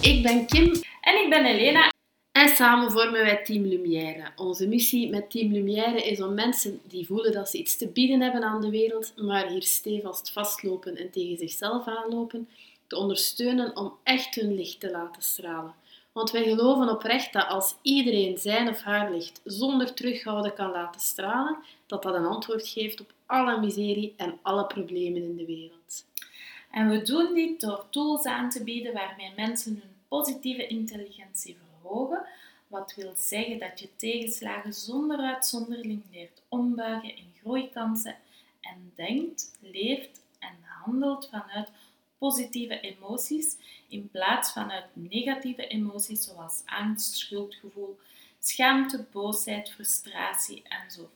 Ik ben Kim En ik ben Elena. en samen vormen wij Team Lumière. Onze missie met Team Lumière is om mensen die voelen dat ze iets te bieden hebben aan de wereld, maar hier stevast vastlopen en tegen zichzelf aanlopen, te ondersteunen om echt hun licht te laten stralen. Want wij geloven oprecht dat als iedereen zijn of haar licht zonder terughouden kan laten stralen, dat dat een antwoord geeft op alle miserie en alle problemen in de wereld. En we doen dit door tools aan te bieden waarmee mensen hun positieve intelligentie verhogen. Wat wil zeggen dat je tegenslagen zonder uitzondering leert ombuigen in groeikansen en denkt, leeft en handelt vanuit positieve emoties in plaats van uit negatieve emoties zoals angst, schuldgevoel, schaamte, boosheid, frustratie en zo.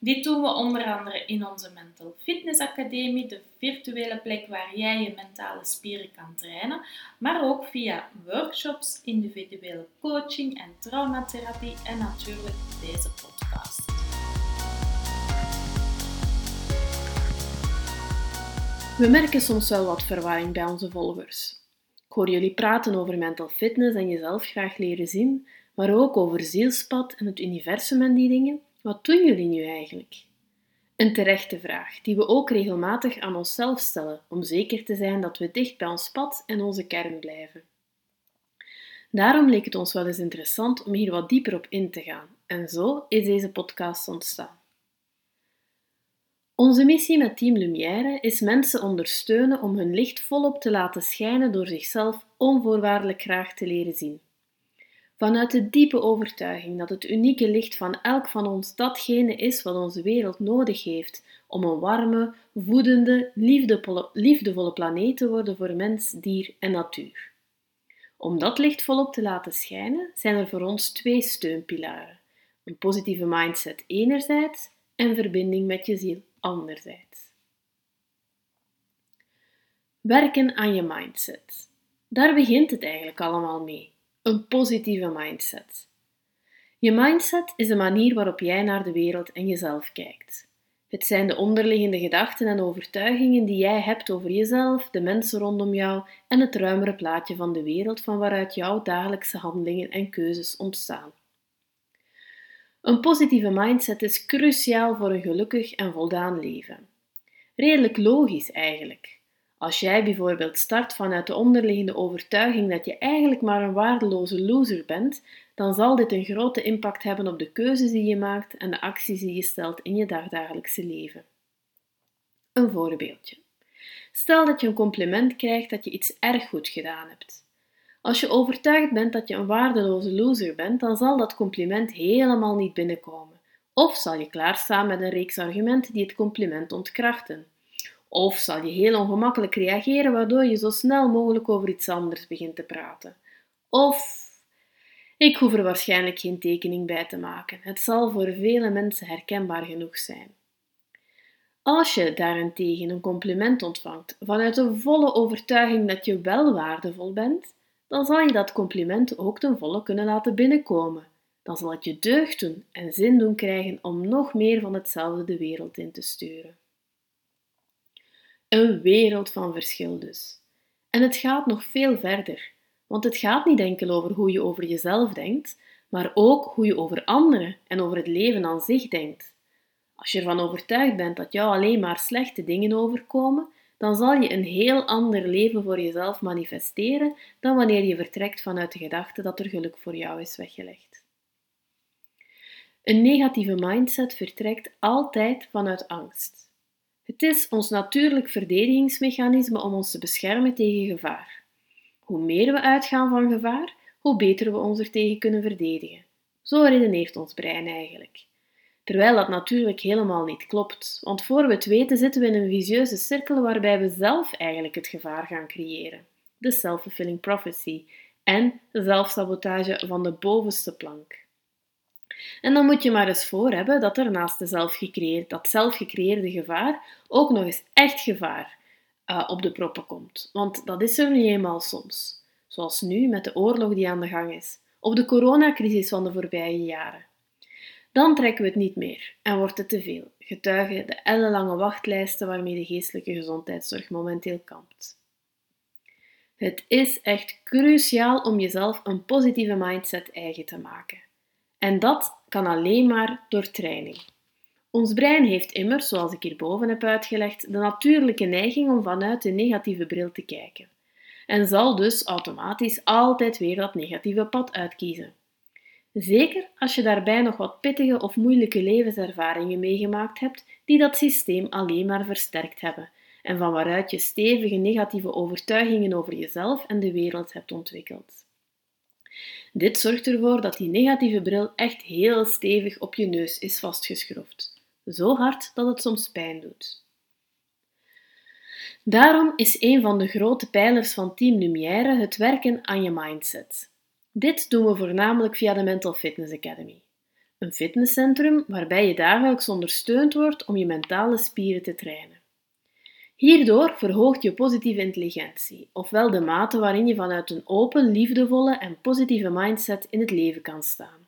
Dit doen we onder andere in onze Mental Fitness Academie, de virtuele plek waar jij je mentale spieren kan trainen, maar ook via workshops, individuele coaching en traumatherapie en natuurlijk deze podcast. We merken soms wel wat verwarring bij onze volgers. Ik hoor jullie praten over mental fitness en jezelf graag leren zien, maar ook over zielspad en het universum en die dingen. Wat doen jullie nu eigenlijk? Een terechte vraag die we ook regelmatig aan onszelf stellen om zeker te zijn dat we dicht bij ons pad en onze kern blijven. Daarom leek het ons wel eens interessant om hier wat dieper op in te gaan en zo is deze podcast ontstaan. Onze missie met Team Lumière is mensen ondersteunen om hun licht volop te laten schijnen door zichzelf onvoorwaardelijk graag te leren zien. Vanuit de diepe overtuiging dat het unieke licht van elk van ons datgene is wat onze wereld nodig heeft om een warme, voedende, liefdevolle planeet te worden voor mens, dier en natuur. Om dat licht volop te laten schijnen, zijn er voor ons twee steunpilaren: een positieve mindset enerzijds en verbinding met je ziel anderzijds. Werken aan je mindset. Daar begint het eigenlijk allemaal mee. Een positieve mindset. Je mindset is de manier waarop jij naar de wereld en jezelf kijkt. Het zijn de onderliggende gedachten en overtuigingen die jij hebt over jezelf, de mensen rondom jou en het ruimere plaatje van de wereld van waaruit jouw dagelijkse handelingen en keuzes ontstaan. Een positieve mindset is cruciaal voor een gelukkig en voldaan leven. Redelijk logisch eigenlijk. Als jij bijvoorbeeld start vanuit de onderliggende overtuiging dat je eigenlijk maar een waardeloze loser bent, dan zal dit een grote impact hebben op de keuzes die je maakt en de acties die je stelt in je dagdagelijkse leven. Een voorbeeldje. Stel dat je een compliment krijgt dat je iets erg goed gedaan hebt. Als je overtuigd bent dat je een waardeloze loser bent, dan zal dat compliment helemaal niet binnenkomen. Of zal je klaarstaan met een reeks argumenten die het compliment ontkrachten. Of zal je heel ongemakkelijk reageren, waardoor je zo snel mogelijk over iets anders begint te praten. Of ik hoef er waarschijnlijk geen tekening bij te maken. Het zal voor vele mensen herkenbaar genoeg zijn. Als je daarentegen een compliment ontvangt vanuit de volle overtuiging dat je wel waardevol bent, dan zal je dat compliment ook ten volle kunnen laten binnenkomen. Dan zal het je deugd doen en zin doen krijgen om nog meer van hetzelfde de wereld in te sturen. Een wereld van verschil dus. En het gaat nog veel verder, want het gaat niet enkel over hoe je over jezelf denkt, maar ook hoe je over anderen en over het leven aan zich denkt. Als je ervan overtuigd bent dat jou alleen maar slechte dingen overkomen, dan zal je een heel ander leven voor jezelf manifesteren dan wanneer je vertrekt vanuit de gedachte dat er geluk voor jou is weggelegd. Een negatieve mindset vertrekt altijd vanuit angst. Het is ons natuurlijk verdedigingsmechanisme om ons te beschermen tegen gevaar. Hoe meer we uitgaan van gevaar, hoe beter we ons er tegen kunnen verdedigen. Zo redeneert ons brein eigenlijk. Terwijl dat natuurlijk helemaal niet klopt, want voor we het weten zitten we in een visieuze cirkel waarbij we zelf eigenlijk het gevaar gaan creëren. De self-fulfilling prophecy en zelfsabotage van de bovenste plank. En dan moet je maar eens voor hebben dat er naast de dat zelfgecreëerde gevaar ook nog eens echt gevaar uh, op de proppen komt. Want dat is er nu eenmaal soms. Zoals nu met de oorlog die aan de gang is, of de coronacrisis van de voorbije jaren. Dan trekken we het niet meer en wordt het te veel, getuigen de ellenlange wachtlijsten waarmee de geestelijke gezondheidszorg momenteel kampt. Het is echt cruciaal om jezelf een positieve mindset eigen te maken. En dat kan alleen maar door training. Ons brein heeft immers, zoals ik hierboven heb uitgelegd, de natuurlijke neiging om vanuit de negatieve bril te kijken. En zal dus automatisch altijd weer dat negatieve pad uitkiezen. Zeker als je daarbij nog wat pittige of moeilijke levenservaringen meegemaakt hebt die dat systeem alleen maar versterkt hebben en van waaruit je stevige negatieve overtuigingen over jezelf en de wereld hebt ontwikkeld. Dit zorgt ervoor dat die negatieve bril echt heel stevig op je neus is vastgeschroefd. Zo hard dat het soms pijn doet. Daarom is een van de grote pijlers van Team Lumière het werken aan je mindset. Dit doen we voornamelijk via de Mental Fitness Academy. Een fitnesscentrum waarbij je dagelijks ondersteund wordt om je mentale spieren te trainen. Hierdoor verhoogt je positieve intelligentie, ofwel de mate waarin je vanuit een open, liefdevolle en positieve mindset in het leven kan staan.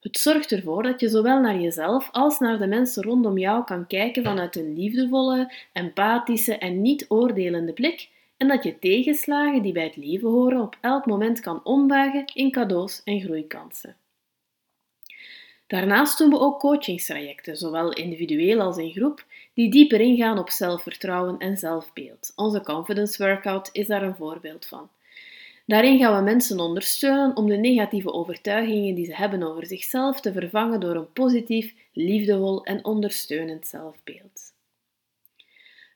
Het zorgt ervoor dat je zowel naar jezelf als naar de mensen rondom jou kan kijken vanuit een liefdevolle, empathische en niet oordelende blik en dat je tegenslagen die bij het leven horen op elk moment kan ombuigen in cadeaus en groeikansen. Daarnaast doen we ook coachingstrajecten, zowel individueel als in groep, die dieper ingaan op zelfvertrouwen en zelfbeeld. Onze confidence workout is daar een voorbeeld van. Daarin gaan we mensen ondersteunen om de negatieve overtuigingen die ze hebben over zichzelf te vervangen door een positief, liefdevol en ondersteunend zelfbeeld.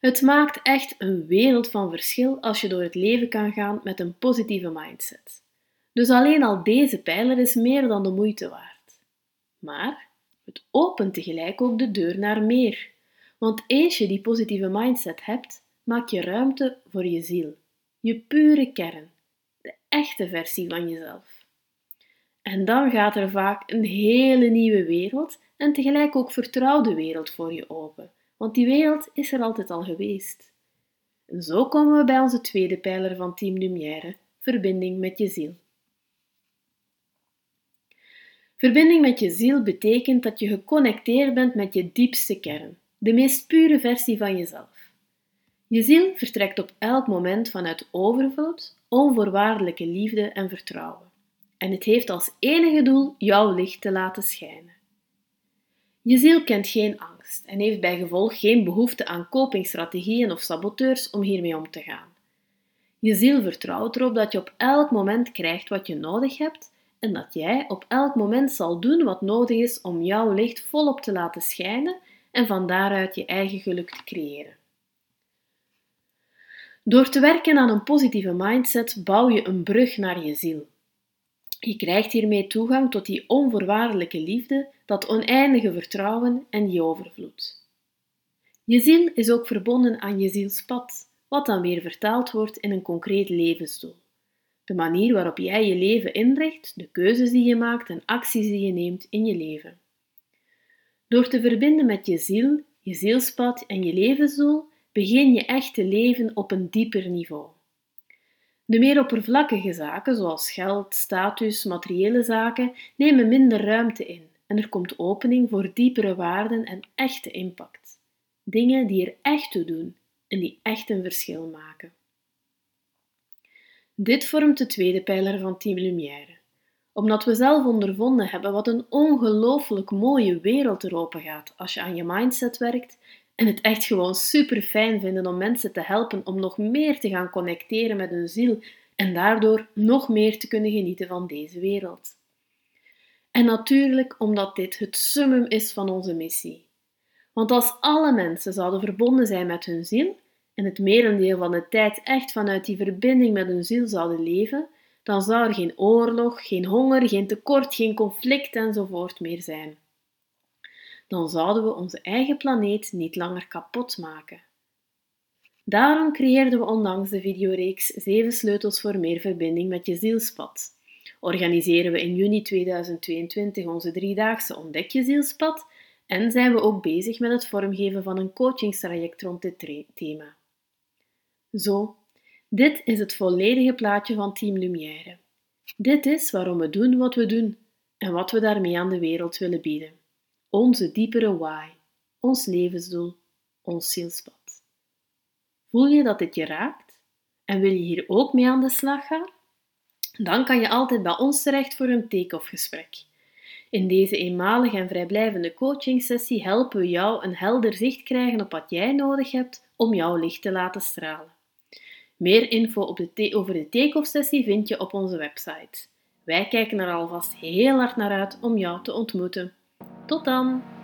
Het maakt echt een wereld van verschil als je door het leven kan gaan met een positieve mindset. Dus alleen al deze pijler is meer dan de moeite waard. Maar het opent tegelijk ook de deur naar meer. Want eens je die positieve mindset hebt, maak je ruimte voor je ziel, je pure kern, de echte versie van jezelf. En dan gaat er vaak een hele nieuwe wereld en tegelijk ook vertrouwde wereld voor je open, want die wereld is er altijd al geweest. En zo komen we bij onze tweede pijler van Team Lumière, verbinding met je ziel. Verbinding met je ziel betekent dat je geconnecteerd bent met je diepste kern, de meest pure versie van jezelf. Je ziel vertrekt op elk moment vanuit overvloed, onvoorwaardelijke liefde en vertrouwen. En het heeft als enige doel jouw licht te laten schijnen. Je ziel kent geen angst en heeft bij gevolg geen behoefte aan copingstrategieën of saboteurs om hiermee om te gaan. Je ziel vertrouwt erop dat je op elk moment krijgt wat je nodig hebt dat jij op elk moment zal doen wat nodig is om jouw licht volop te laten schijnen en van daaruit je eigen geluk te creëren. Door te werken aan een positieve mindset bouw je een brug naar je ziel. Je krijgt hiermee toegang tot die onvoorwaardelijke liefde, dat oneindige vertrouwen en die overvloed. Je ziel is ook verbonden aan je zielspad, wat dan weer vertaald wordt in een concreet levensdoel. De manier waarop jij je leven inricht, de keuzes die je maakt en acties die je neemt in je leven. Door te verbinden met je ziel, je zielspad en je levensdoel, begin je echt te leven op een dieper niveau. De meer oppervlakkige zaken, zoals geld, status, materiële zaken, nemen minder ruimte in en er komt opening voor diepere waarden en echte impact. Dingen die er echt toe doen en die echt een verschil maken. Dit vormt de tweede pijler van Team Lumière. Omdat we zelf ondervonden hebben wat een ongelooflijk mooie wereld er open gaat als je aan je mindset werkt en het echt gewoon super fijn vinden om mensen te helpen om nog meer te gaan connecteren met hun ziel en daardoor nog meer te kunnen genieten van deze wereld. En natuurlijk omdat dit het summum is van onze missie. Want als alle mensen zouden verbonden zijn met hun ziel, en het merendeel van de tijd echt vanuit die verbinding met hun ziel zouden leven, dan zou er geen oorlog, geen honger, geen tekort, geen conflict enzovoort meer zijn. Dan zouden we onze eigen planeet niet langer kapot maken. Daarom creëerden we onlangs de videoreeks 7 sleutels voor meer verbinding met je zielspad. Organiseren we in juni 2022 onze driedaagse Ontdek je zielspad en zijn we ook bezig met het vormgeven van een coachingstraject rond dit thema. Zo, dit is het volledige plaatje van Team Lumière. Dit is waarom we doen wat we doen en wat we daarmee aan de wereld willen bieden. Onze diepere why, ons levensdoel, ons zielspad. Voel je dat dit je raakt? En wil je hier ook mee aan de slag gaan? Dan kan je altijd bij ons terecht voor een take-off gesprek. In deze eenmalige en vrijblijvende coachingsessie helpen we jou een helder zicht krijgen op wat jij nodig hebt om jouw licht te laten stralen. Meer info op de over de take-off sessie vind je op onze website. Wij kijken er alvast heel hard naar uit om jou te ontmoeten. Tot dan!